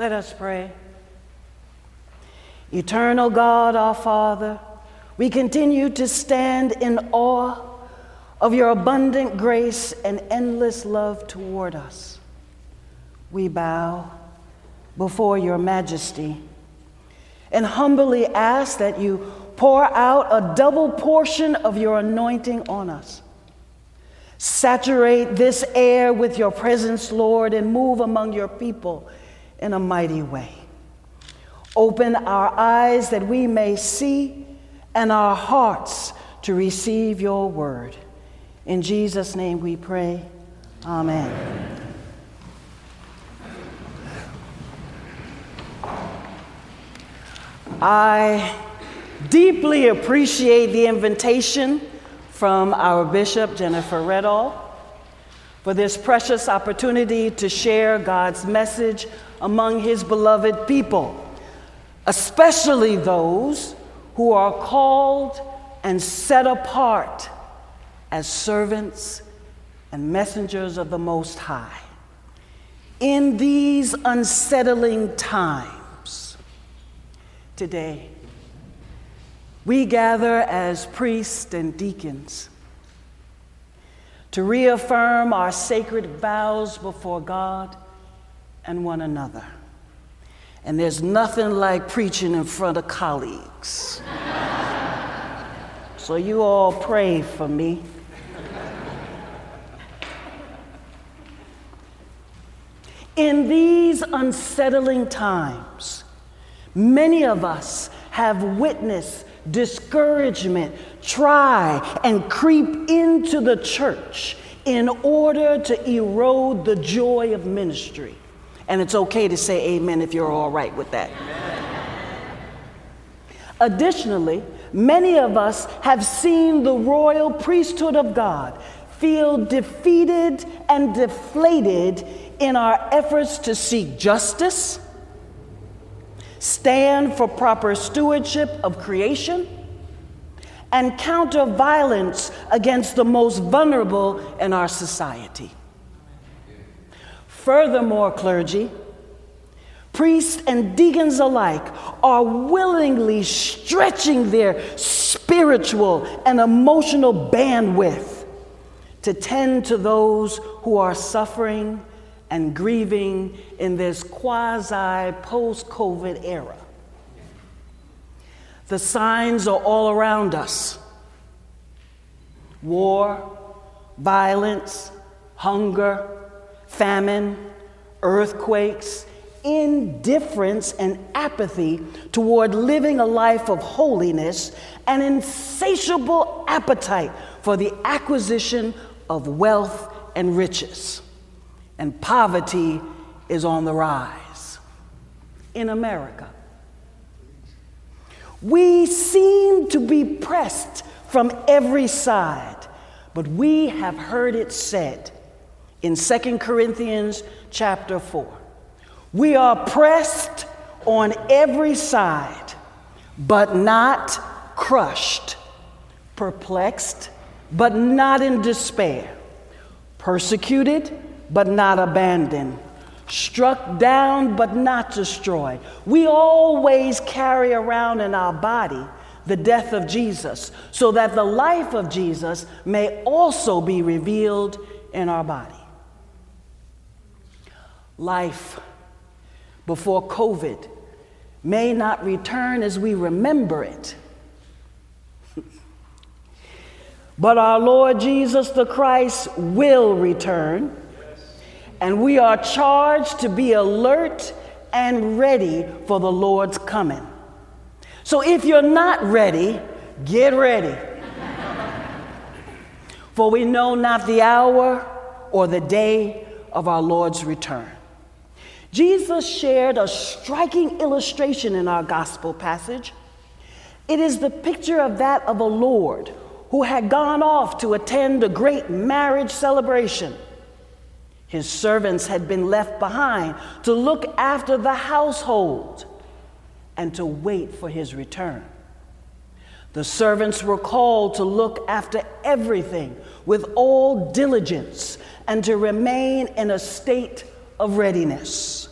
Let us pray. Eternal God, our Father, we continue to stand in awe of your abundant grace and endless love toward us. We bow before your majesty and humbly ask that you pour out a double portion of your anointing on us. Saturate this air with your presence, Lord, and move among your people in a mighty way. Open our eyes that we may see and our hearts to receive your word. In Jesus' name we pray. Amen. I deeply appreciate the invitation from our Bishop, Jennifer Reddall, for this precious opportunity to share God's message among his beloved people, especially those who are called and set apart as servants and messengers of the Most High. In these unsettling times, today, we gather as priests and deacons to reaffirm our sacred vows before God and one another. And there's nothing like preaching in front of colleagues. so you all pray for me. In these unsettling times, many of us have witnessed discouragement try and creep into the church in order to erode the joy of ministry. And it's okay to say amen if you're all right with that. Additionally, many of us have seen the royal priesthood of God feel defeated and deflated in our efforts to seek justice, stand for proper stewardship of creation, and counter violence against the most vulnerable in our society. Furthermore, clergy, priests and deacons alike are willingly stretching their spiritual and emotional bandwidth to tend to those who are suffering and grieving in this quasi post COVID era. The signs are all around us war, violence, hunger, famine, earthquakes, indifference, and apathy toward living a life of holiness, an insatiable appetite for the acquisition of wealth and riches and poverty is on the rise in America. We seem to be pressed from every side, but we have heard it said in 2 Corinthians chapter 4. We are pressed on every side, but not crushed, perplexed, but not in despair, persecuted but not abandoned, struck down, but not destroyed. We always carry around in our body the death of Jesus, so that the life of Jesus may also be revealed in our body. Life before COVID may not return as we remember it. but our Lord Jesus the Christ will return and we are charged to be alert and ready for the Lord's coming. So if you're not ready, get ready. for we know not the hour or the day of our Lord's return. Jesus shared a striking illustration in our gospel passage. It is the picture of that of a Lord who had gone off to attend a great marriage celebration. His servants had been left behind to look after the household and to wait for his return. The servants were called to look after everything with all diligence and to remain in a state of readiness.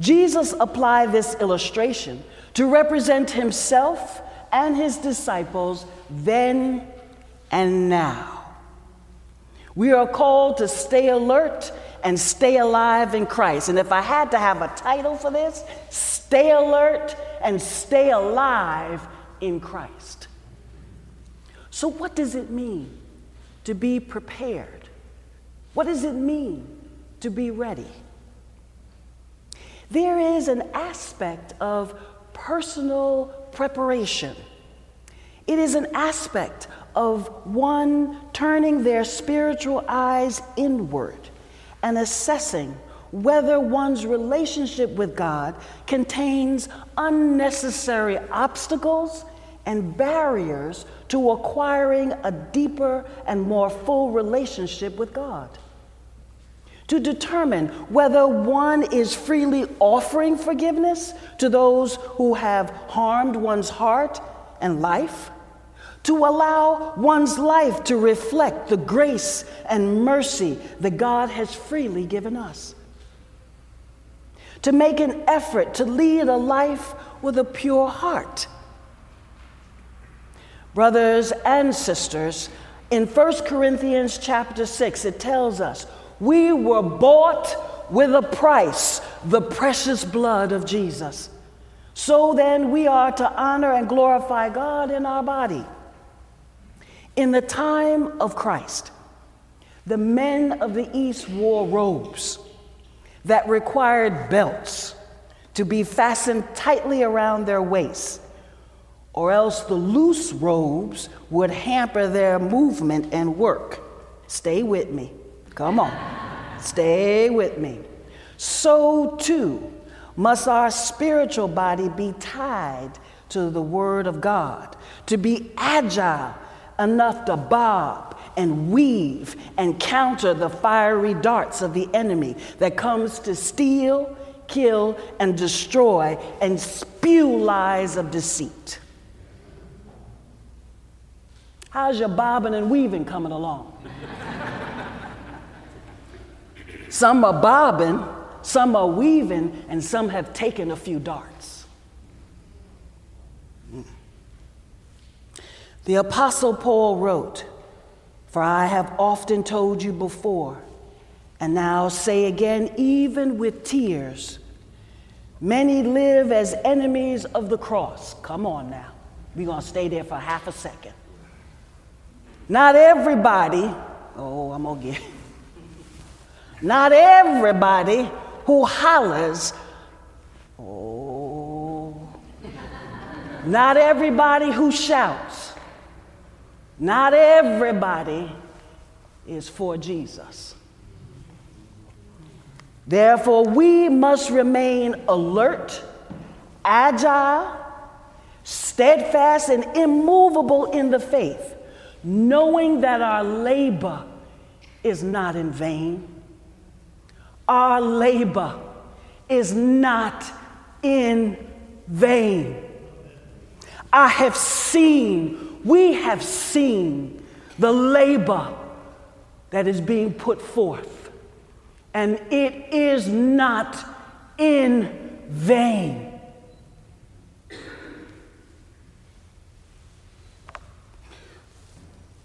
Jesus applied this illustration to represent himself and his disciples then and now. We are called to stay alert and stay alive in Christ. And if I had to have a title for this, stay alert and stay alive in Christ. So, what does it mean to be prepared? What does it mean to be ready? There is an aspect of personal preparation. It is an aspect of one turning their spiritual eyes inward and assessing whether one's relationship with God contains unnecessary obstacles and barriers to acquiring a deeper and more full relationship with God. To determine whether one is freely offering forgiveness to those who have harmed one's heart and life to allow one's life to reflect the grace and mercy that God has freely given us. To make an effort to lead a life with a pure heart. Brothers and sisters, in 1 Corinthians chapter 6, it tells us, We were bought with a price, the precious blood of Jesus. So then, we are to honor and glorify God in our body. In the time of Christ, the men of the East wore robes that required belts to be fastened tightly around their waists, or else the loose robes would hamper their movement and work. Stay with me. Come on. Stay with me. So too must our spiritual body be tied to the Word of God, to be agile enough to bob and weave and counter the fiery darts of the enemy that comes to steal, kill, and destroy and spew lies of deceit. How's your bobbing and weaving coming along? Some are bobbing, some are weaving, and some have taken a few darts. The Apostle Paul wrote, For I have often told you before, and now say again, even with tears, many live as enemies of the cross. Come on now. We're going to stay there for half a second. Not everybody, oh, I'm going to get. Not everybody who hollers, oh, not everybody who shouts not everybody is for Jesus. Therefore, we must remain alert, agile, steadfast, and immovable in the faith, knowing that our labor is not in vain. Our labor is not in vain. I have seen we have seen the labor that is being put forth, and it is not in vain.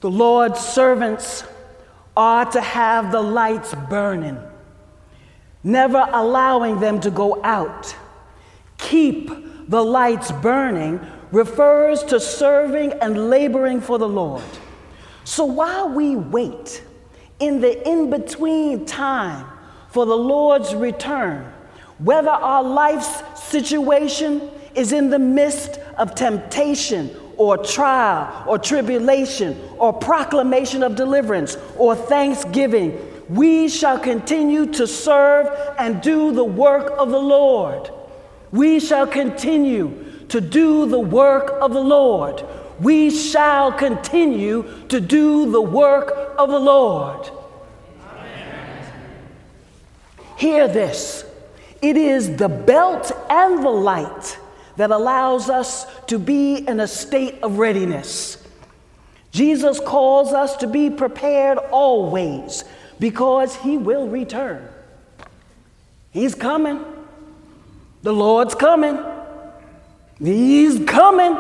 The Lord's servants are to have the lights burning, never allowing them to go out. Keep the lights burning refers to serving and laboring for the Lord. So while we wait in the in between time for the Lord's return, whether our life's situation is in the midst of temptation or trial or tribulation or proclamation of deliverance or thanksgiving, we shall continue to serve and do the work of the Lord. We shall continue to do the work of the Lord. We shall continue to do the work of the Lord. Amen. Hear this it is the belt and the light that allows us to be in a state of readiness. Jesus calls us to be prepared always because he will return. He's coming. The Lord's coming. He's coming.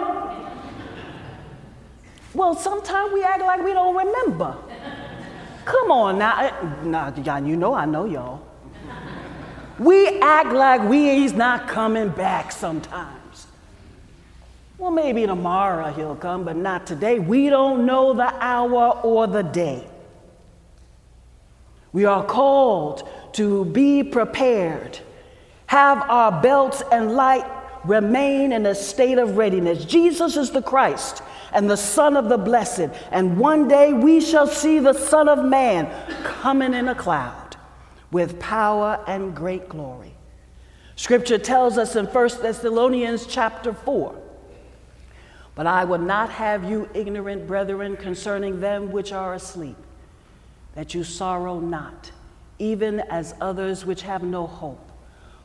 Well, sometimes we act like we don't remember. Come on now. Now, you know I know y'all. We act like we he's not coming back sometimes. Well, maybe tomorrow he'll come, but not today. We don't know the hour or the day. We are called to be prepared, have our belts and light remain in a state of readiness. Jesus is the Christ and the Son of the Blessed, and one day we shall see the Son of Man coming in a cloud with power and great glory. Scripture tells us in 1 Thessalonians chapter 4 But I will not have you ignorant, brethren, concerning them which are asleep, that you sorrow not, even as others which have no hope.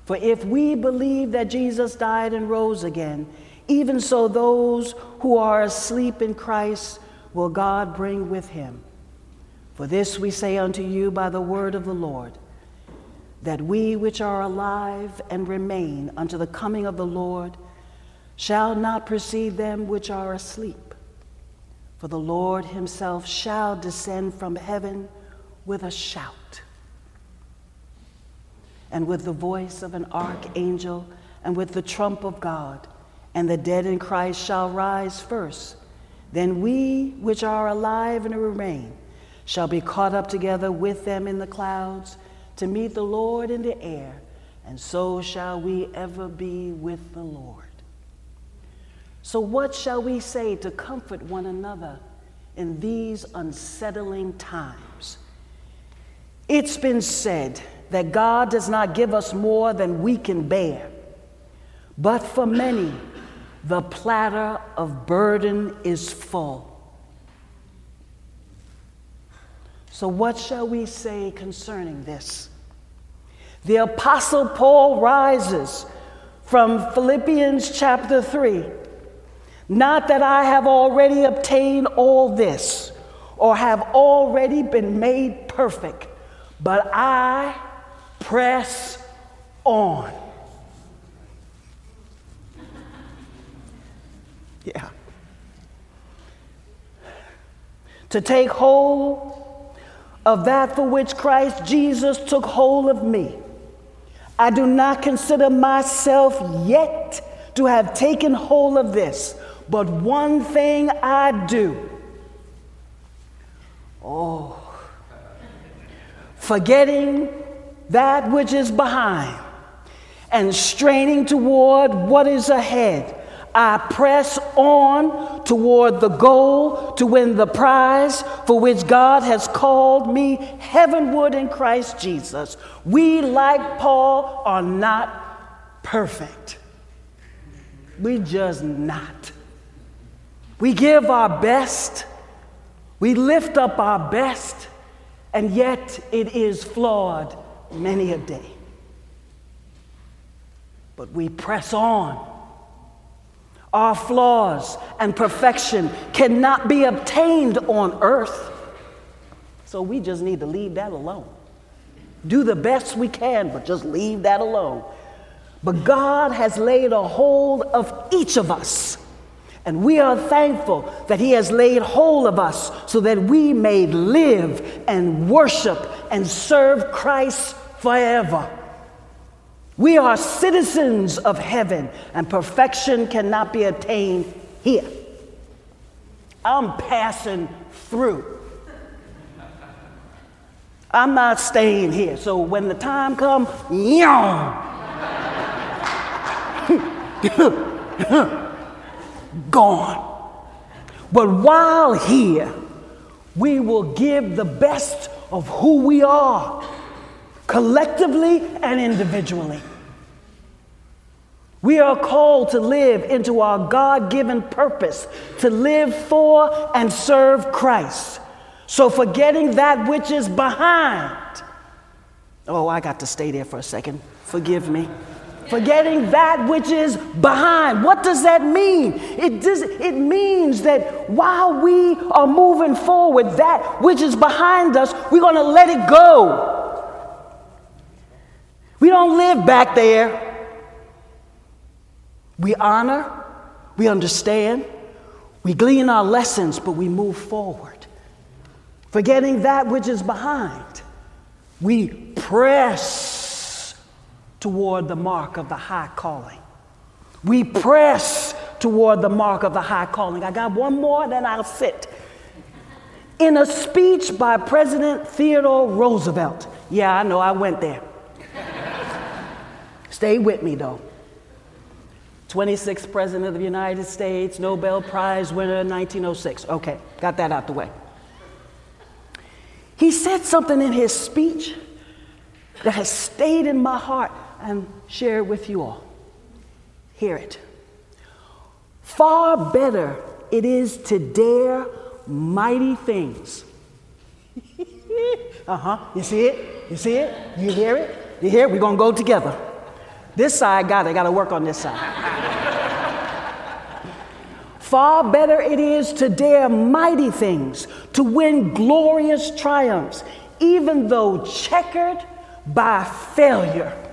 For if we believe that Jesus died and rose again, even so those who are asleep in Christ will God bring with him. For this we say unto you by the word of the Lord, that we which are alive and remain unto the coming of the Lord shall not precede them which are asleep. For the Lord himself shall descend from heaven with a shout and with the voice of an archangel, and with the trump of God, and the dead in Christ shall rise first. Then we which are alive and remain shall be caught up together with them in the clouds to meet the Lord in the air, and so shall we ever be with the Lord. So, what shall we say to comfort one another in these unsettling times? It's been said that God does not give us more than we can bear. But for many, the platter of burden is full. So, what shall we say concerning this? The Apostle Paul rises from Philippians chapter 3. Not that I have already obtained all this or have already been made perfect, but I press on. Yeah. To take hold of that for which Christ Jesus took hold of me. I do not consider myself yet to have taken hold of this, but one thing I do. Oh, forgetting that which is behind and straining toward what is ahead. I press on toward the goal to win the prize for which God has called me heavenward in Christ Jesus. We, like Paul, are not perfect. We just not. We give our best, we lift up our best, and yet it is flawed many a day. But we press on. Our flaws and perfection cannot be obtained on earth. So we just need to leave that alone. Do the best we can, but just leave that alone. But God has laid a hold of each of us. And we are thankful that He has laid hold of us so that we may live and worship and serve Christ forever. We are citizens of heaven, and perfection cannot be attained here. I'm passing through. I'm not staying here. So when the time comes, gone. But while here, we will give the best of who we are collectively and individually. We are called to live into our God given purpose, to live for and serve Christ. So, forgetting that which is behind, oh, I got to stay there for a second. Forgive me. Forgetting that which is behind. What does that mean? It, does, it means that while we are moving forward, that which is behind us, we're going to let it go. We don't live back there. We honor, we understand, we glean our lessons, but we move forward. Forgetting that which is behind, we press toward the mark of the high calling. We press toward the mark of the high calling. I got one more, then I'll sit. In a speech by President Theodore Roosevelt, yeah, I know I went there. Stay with me though. 26th President of the United States, Nobel Prize winner 1906. Okay, got that out the way. He said something in his speech that has stayed in my heart and share with you all. Hear it. Far better it is to dare mighty things. uh huh. You see it? You see it? You hear it? You hear it? We're going to go together. This side got it. Got to work on this side. Far better it is to dare mighty things, to win glorious triumphs, even though checkered by failure.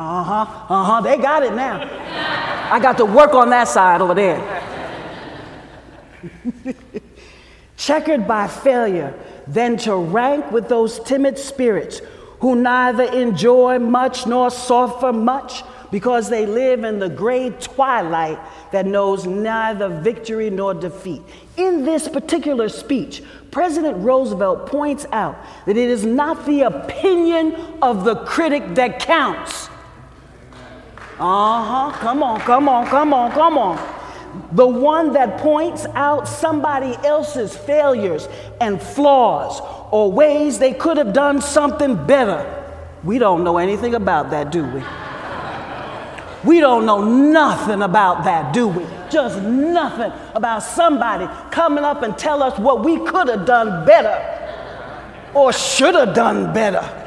Uh huh, uh huh, they got it now. I got to work on that side over there. checkered by failure, than to rank with those timid spirits who neither enjoy much nor suffer much because they live in the gray twilight that knows neither victory nor defeat. In this particular speech, President Roosevelt points out that it is not the opinion of the critic that counts. Uh huh, come on, come on, come on, come on. The one that points out somebody else's failures and flaws or ways they could have done something better. We don't know anything about that, do we? We don't know nothing about that, do we? Just nothing about somebody coming up and tell us what we could have done better or should have done better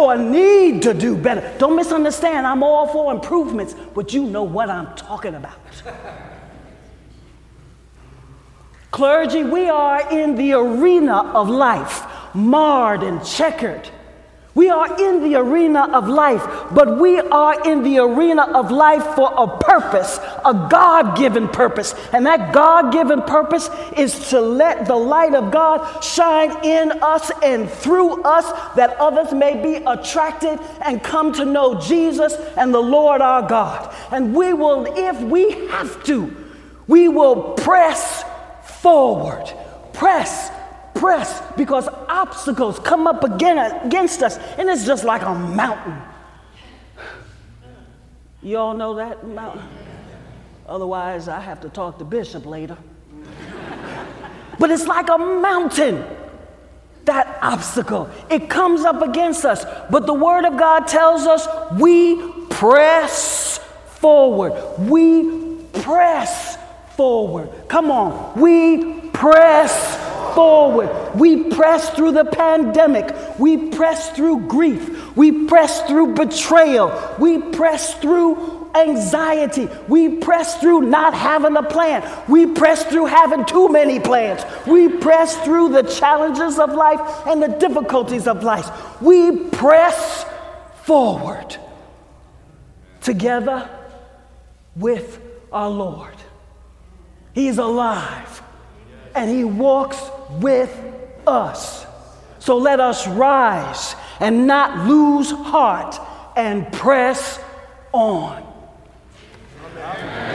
or need to do better. Don't misunderstand, I'm all for improvements, but you know what I'm talking about. Clergy, we are in the arena of life, marred and checkered. We are in the arena of life, but we are in the arena of life for a purpose, a God given purpose. And that God given purpose is to let the light of God shine in us and through us that others may be attracted and come to know Jesus and the Lord our God. And we will, if we have to, we will press forward. Press, press, because obstacles come up again against us, and it's just like a mountain. You all know that mountain? Otherwise, I have to talk to Bishop later. but it's like a mountain. That obstacle, it comes up against us. But the Word of God tells us we press forward. We press forward. Come on, we press forward. We press through the pandemic. We press through grief. We press through betrayal. We press through anxiety. We press through not having a plan. We press through having too many plans. We press through the challenges of life and the difficulties of life. We press forward together with our Lord. He's alive and He walks with us. So let us rise and not lose heart and press on. Amen.